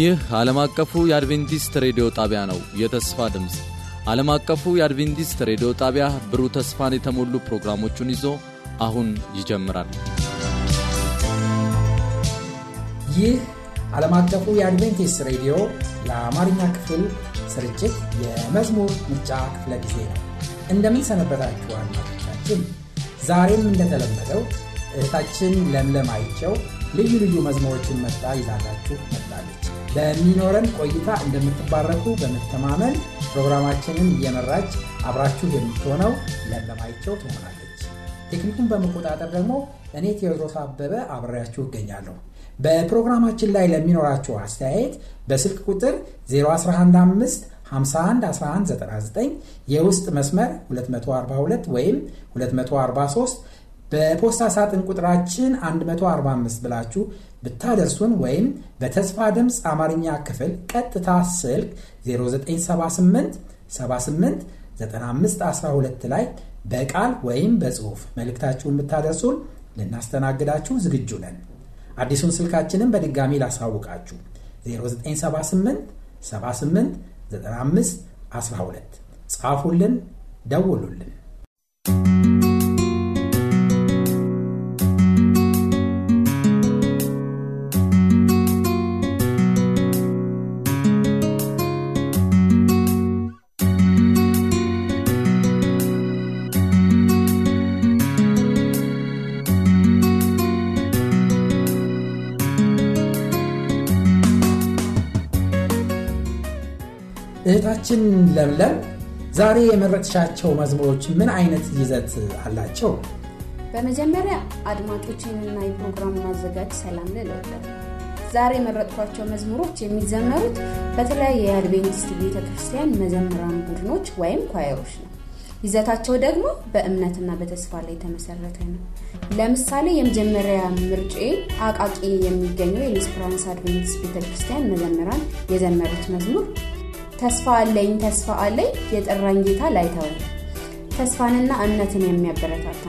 ይህ ዓለም አቀፉ የአድቬንቲስት ሬዲዮ ጣቢያ ነው። የተስፋ ድምፅ ዓለም አቀፉ የአድቬንቲስት ሬዲዮ ጣቢያ ብሩህ ተስፋን የተሞሉ ፕሮግራሞቹን ይዞ አሁን ይጀምራል። ይህ ዓለም አቀፉ የአድቬንቲስት ሬዲዮ የአማርኛ ክፍል ስርጭት የመዝሙር ምርጫ ክፍለ ጊዜ ነው። እንደምን ሰነበታችሁ አድማጮቻችን። ዛሬም እንደተለመደው እህታችን ለምለም አይቸው ልዩ ልዩ መዝሙሮችን መጣ ይዛላችሁ መጣለች። በሚኖረን ቆይታ እንደምትባረኩ በመተማመን ፕሮግራማችንን እየመራች አብራችሁ የምትሆነው ለምለም አይቸው ትሆናለች። ቴክኒኩን በመቆጣጠር ደግሞ እኔ ቴዎድሮስ አበበ አብሬያችሁ እገኛለሁ። በፕሮግራማችን ላይ ለሚኖራችሁ አስተያየት በስልክ ቁጥር 0115 51 1199 የውስጥ መስመር 242 ወይም 243 በፖስታ ሳጥን ቁጥራችን 145 ብላችሁ ብታደርሱን ወይም በተስፋ ድምፅ አማርኛ ክፍል ቀጥታ ስልክ 0978 78 9512 ላይ በቃል ወይም በጽሑፍ መልእክታችሁን ብታደርሱን ልናስተናግዳችሁ ዝግጁ ነን። አዲሱን ስልካችንን በድጋሚ ላሳውቃችሁ 0978 78 95 12 ጻፉልን፣ ደውሉልን። እህታችን ለምለም ዛሬ የመረጥሻቸው መዝሙሮች ምን አይነት ይዘት አላቸው? በመጀመሪያ አድማጮችንና የፕሮግራሙ አዘጋጅ ሰላም ልል ዛሬ የመረጥኳቸው መዝሙሮች የሚዘመሩት በተለያየ የአድቬንቲስት ቤተ ክርስቲያን መዘምራን ቡድኖች ወይም ኳየሮች ነው። ይዘታቸው ደግሞ በእምነትና በተስፋ ላይ የተመሰረተ ነው። ለምሳሌ የመጀመሪያ ምርጬ አቃቂ የሚገኘው የኢንስፕራንስ አድቬንቲስት ቤተ ክርስቲያን መዘምራን የዘመሩት መዝሙር ተስፋ አለኝ ተስፋ አለኝ የጠራኝ ጌታ ላይተወኝ። ተስፋንና እምነትን የሚያበረታታ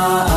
ተስፋ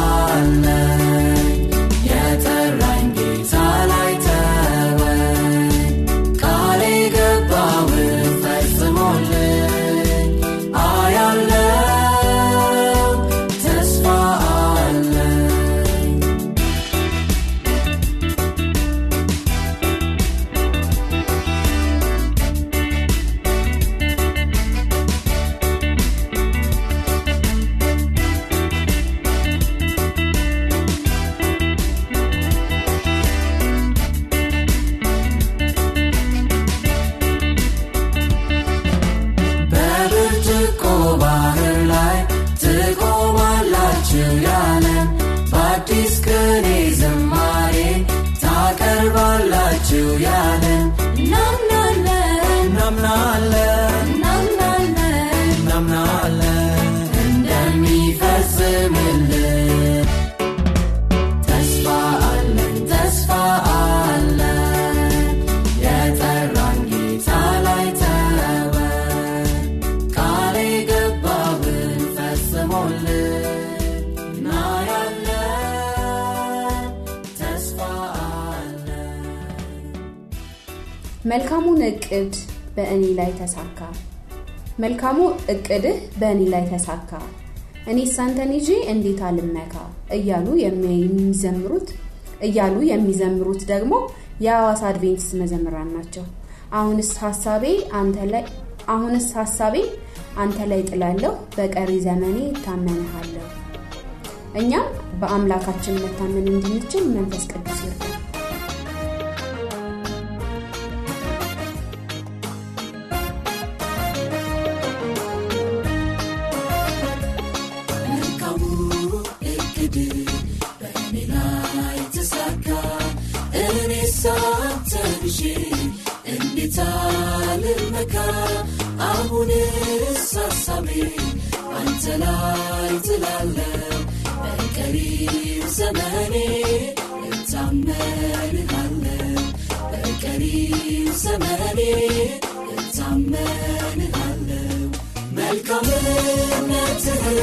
መልካሙን እቅድ በእኔ ላይ ተሳካ። መልካሙ እቅድህ በእኔ ላይ ተሳካ። እኔ ሳንተን ይዤ እንዴት አልመካ? እያሉ የሚዘምሩት እያሉ የሚዘምሩት ደግሞ የሐዋሳ አድቬንቲስት መዘምራን ናቸው። አሁንስ ሀሳቤ አንተ ላይ አሁንስ ሀሳቤ አንተ ላይ ጥላለሁ በቀሪ ዘመኔ እታመንሃለሁ። እኛም በአምላካችን መታመን እንድንችል መንፈስ ቅዱስ ይርዳል እንዴት አልመካ አሁንስ ሀሳቤ አንተ ላይ ትላለው በቀሪው ዘመኔ እታመንሃለው በቀሪው ዘመኔ እታመንሃለው መልካምነትህን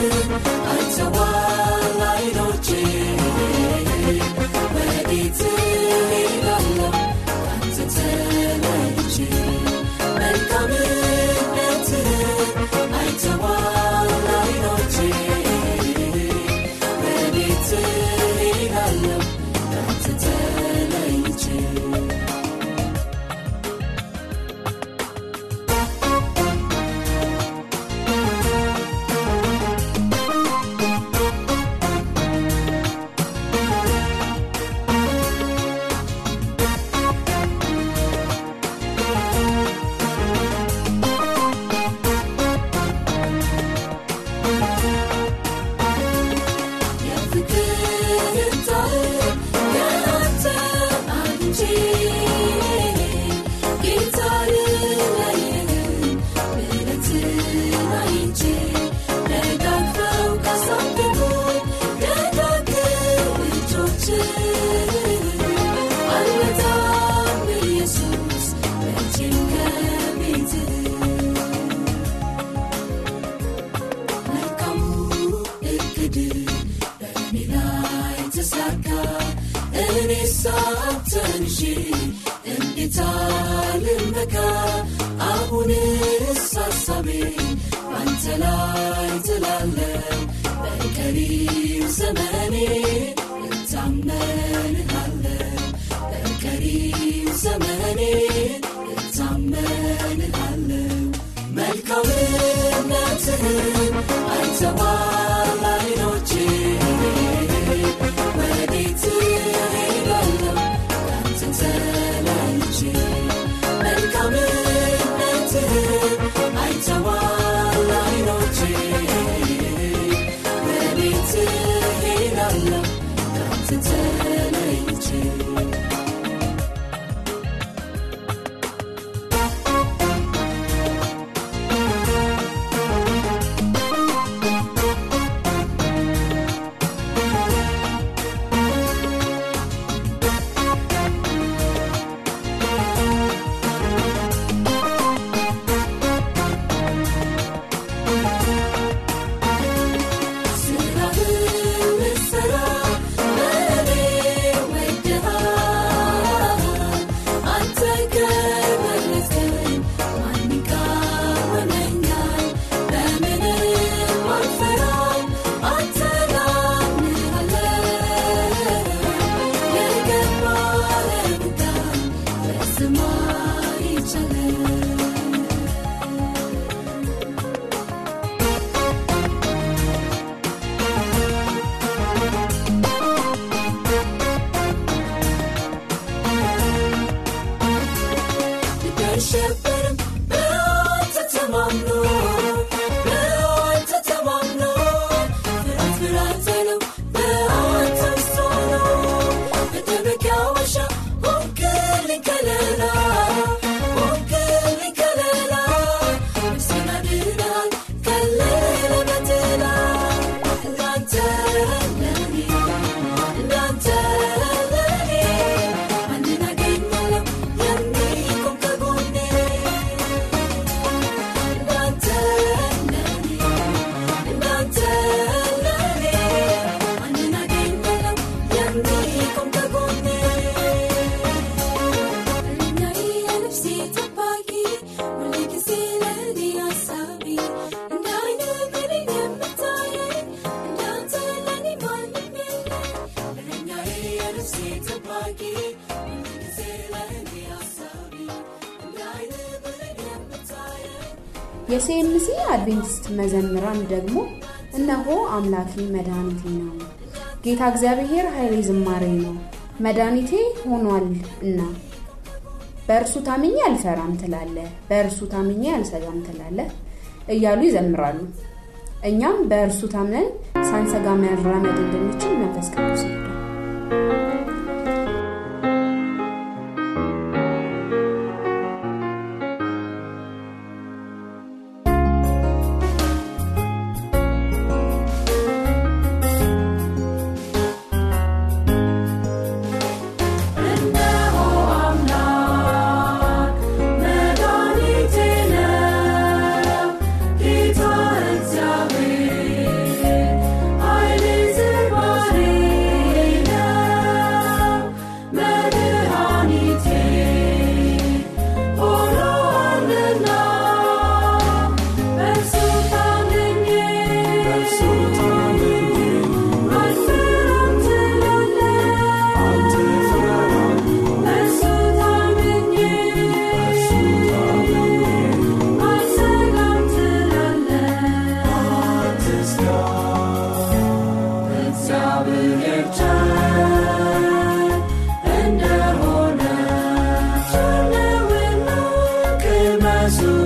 አይተዋል አይኖቼ ወዴት እሄዳለሁ Wanti laa. since የሲኤምሲ አድቬንቲስት መዘምራን ደግሞ እነሆ አምላኬ መድኃኒቴ ነው፣ ጌታ እግዚአብሔር ኃይሌ ዝማሬ ነው፣ መድኃኒቴ ሆኗል እና በእርሱ ታምኜ አልፈራም ትላለ፣ በእርሱ ታምኜ አልሰጋም ትላለ እያሉ ይዘምራሉ። እኛም በእርሱ ታምነን ሳንሰጋ መራመድ እንድንችል መንፈስ ቅዱስ ይርዳል። was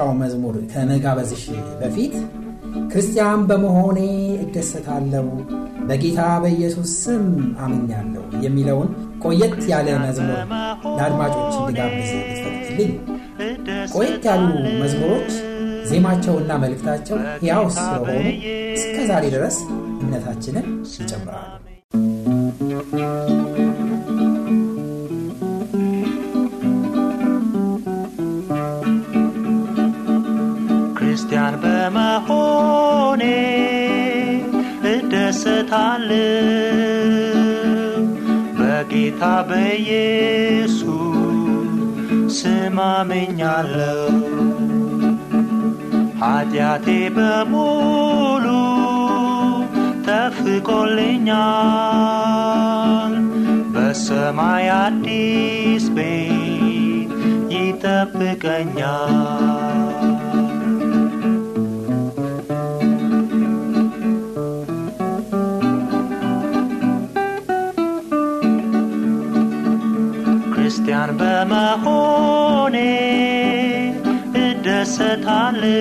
የመጨረሻው መዝሙር ከመጋበዝሽ በፊት ክርስቲያን በመሆኔ እደሰታለሁ፣ በጌታ በኢየሱስ ስም አምኛለሁ የሚለውን ቆየት ያለ መዝሙር ለአድማጮች እንድጋብዝ ብትፈቅድልኝ። ቆየት ያሉ መዝሙሮች ዜማቸውና መልእክታቸው ሕያው ስለሆኑ እስከ ዛሬ ድረስ እምነታችንን ይጨምራሉ። እደሰታለሁ በጌታ በኢየሱስ ስም አምኛለሁ። ኃጢአቴ በሙሉ ተፍቆልኛል። በሰማይ አዲስ ቤት ይጠብቀኛል። እደሰታለሁ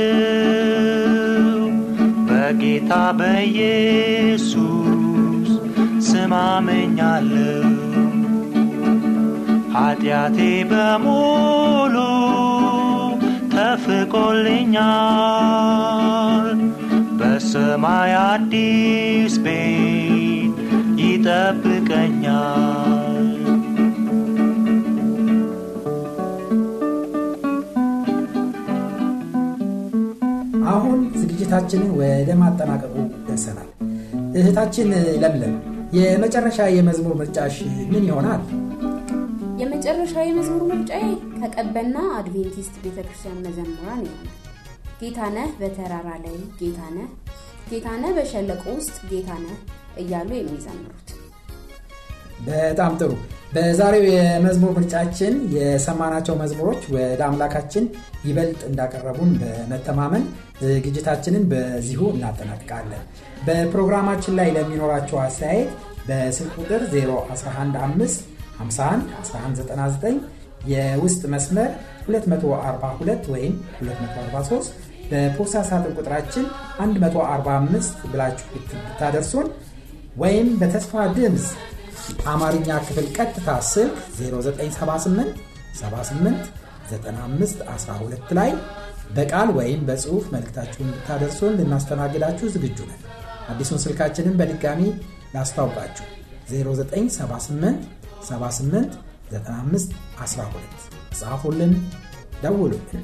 በጌታ በኢየሱስ ስም ኃጢአቴ በሙሉ ተፍቆልኛል። በሰማይ አዲስ ቤት ይጠብ ዝግጅታችንን ወደ ማጠናቀቁ ደርሰናል። እህታችን ለምለም የመጨረሻ የመዝሙር ምርጫሽ ምን ይሆናል? የመጨረሻ የመዝሙር ምርጫዬ ከቀበና አድቬንቲስት ቤተክርስቲያን መዘምራን ይሆናል። ጌታነህ በተራራ ላይ ጌታነህ፣ ጌታነህ በሸለቆ ውስጥ ጌታነህ እያሉ የሚዘምሩት በጣም ጥሩ። በዛሬው የመዝሙር ምርጫችን የሰማናቸው መዝሙሮች ወደ አምላካችን ይበልጥ እንዳቀረቡን በመተማመን ዝግጅታችንን በዚሁ እናጠናቅቃለን። በፕሮግራማችን ላይ ለሚኖራቸው አስተያየት በስልክ ቁጥር 0115511199 የውስጥ መስመር 242 ወይም 243 በፖስታ ሳጥን ቁጥራችን 145 ብላችሁ ብታደርሱን ወይም በተስፋ ድምፅ አማርኛ ክፍል ቀጥታ ስልክ 0978 78 95 12 ላይ በቃል ወይም በጽሑፍ መልእክታችሁን ብታደርሱን ልናስተናግዳችሁ ዝግጁ ነን። አዲሱን ስልካችንን በድጋሚ ላስታውቃችሁ 0978 78 95 12 ጻፉልን፣ ደውሉልን።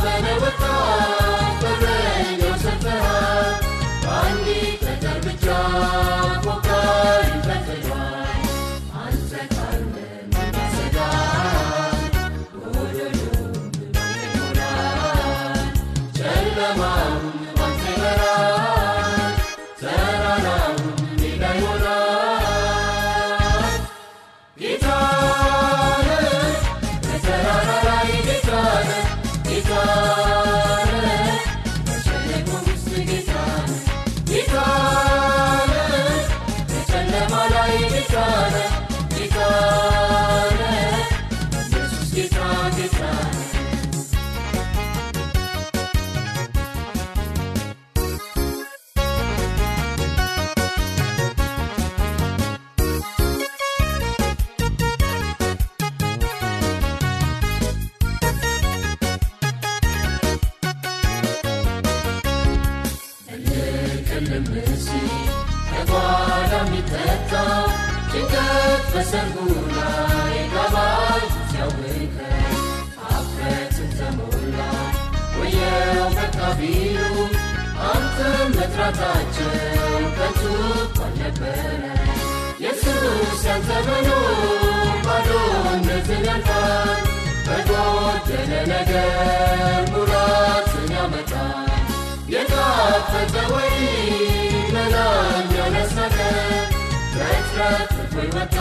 በሰርጉ ላይ ጋባዥ ሲያውከ አፍረትን ተሞላ ወየው በቃ ቢሉ አንተን መጥራታቸው ከንቱ እንኳን ነበረ። ኢየሱስ ያንተ መትረፍ ፍቅር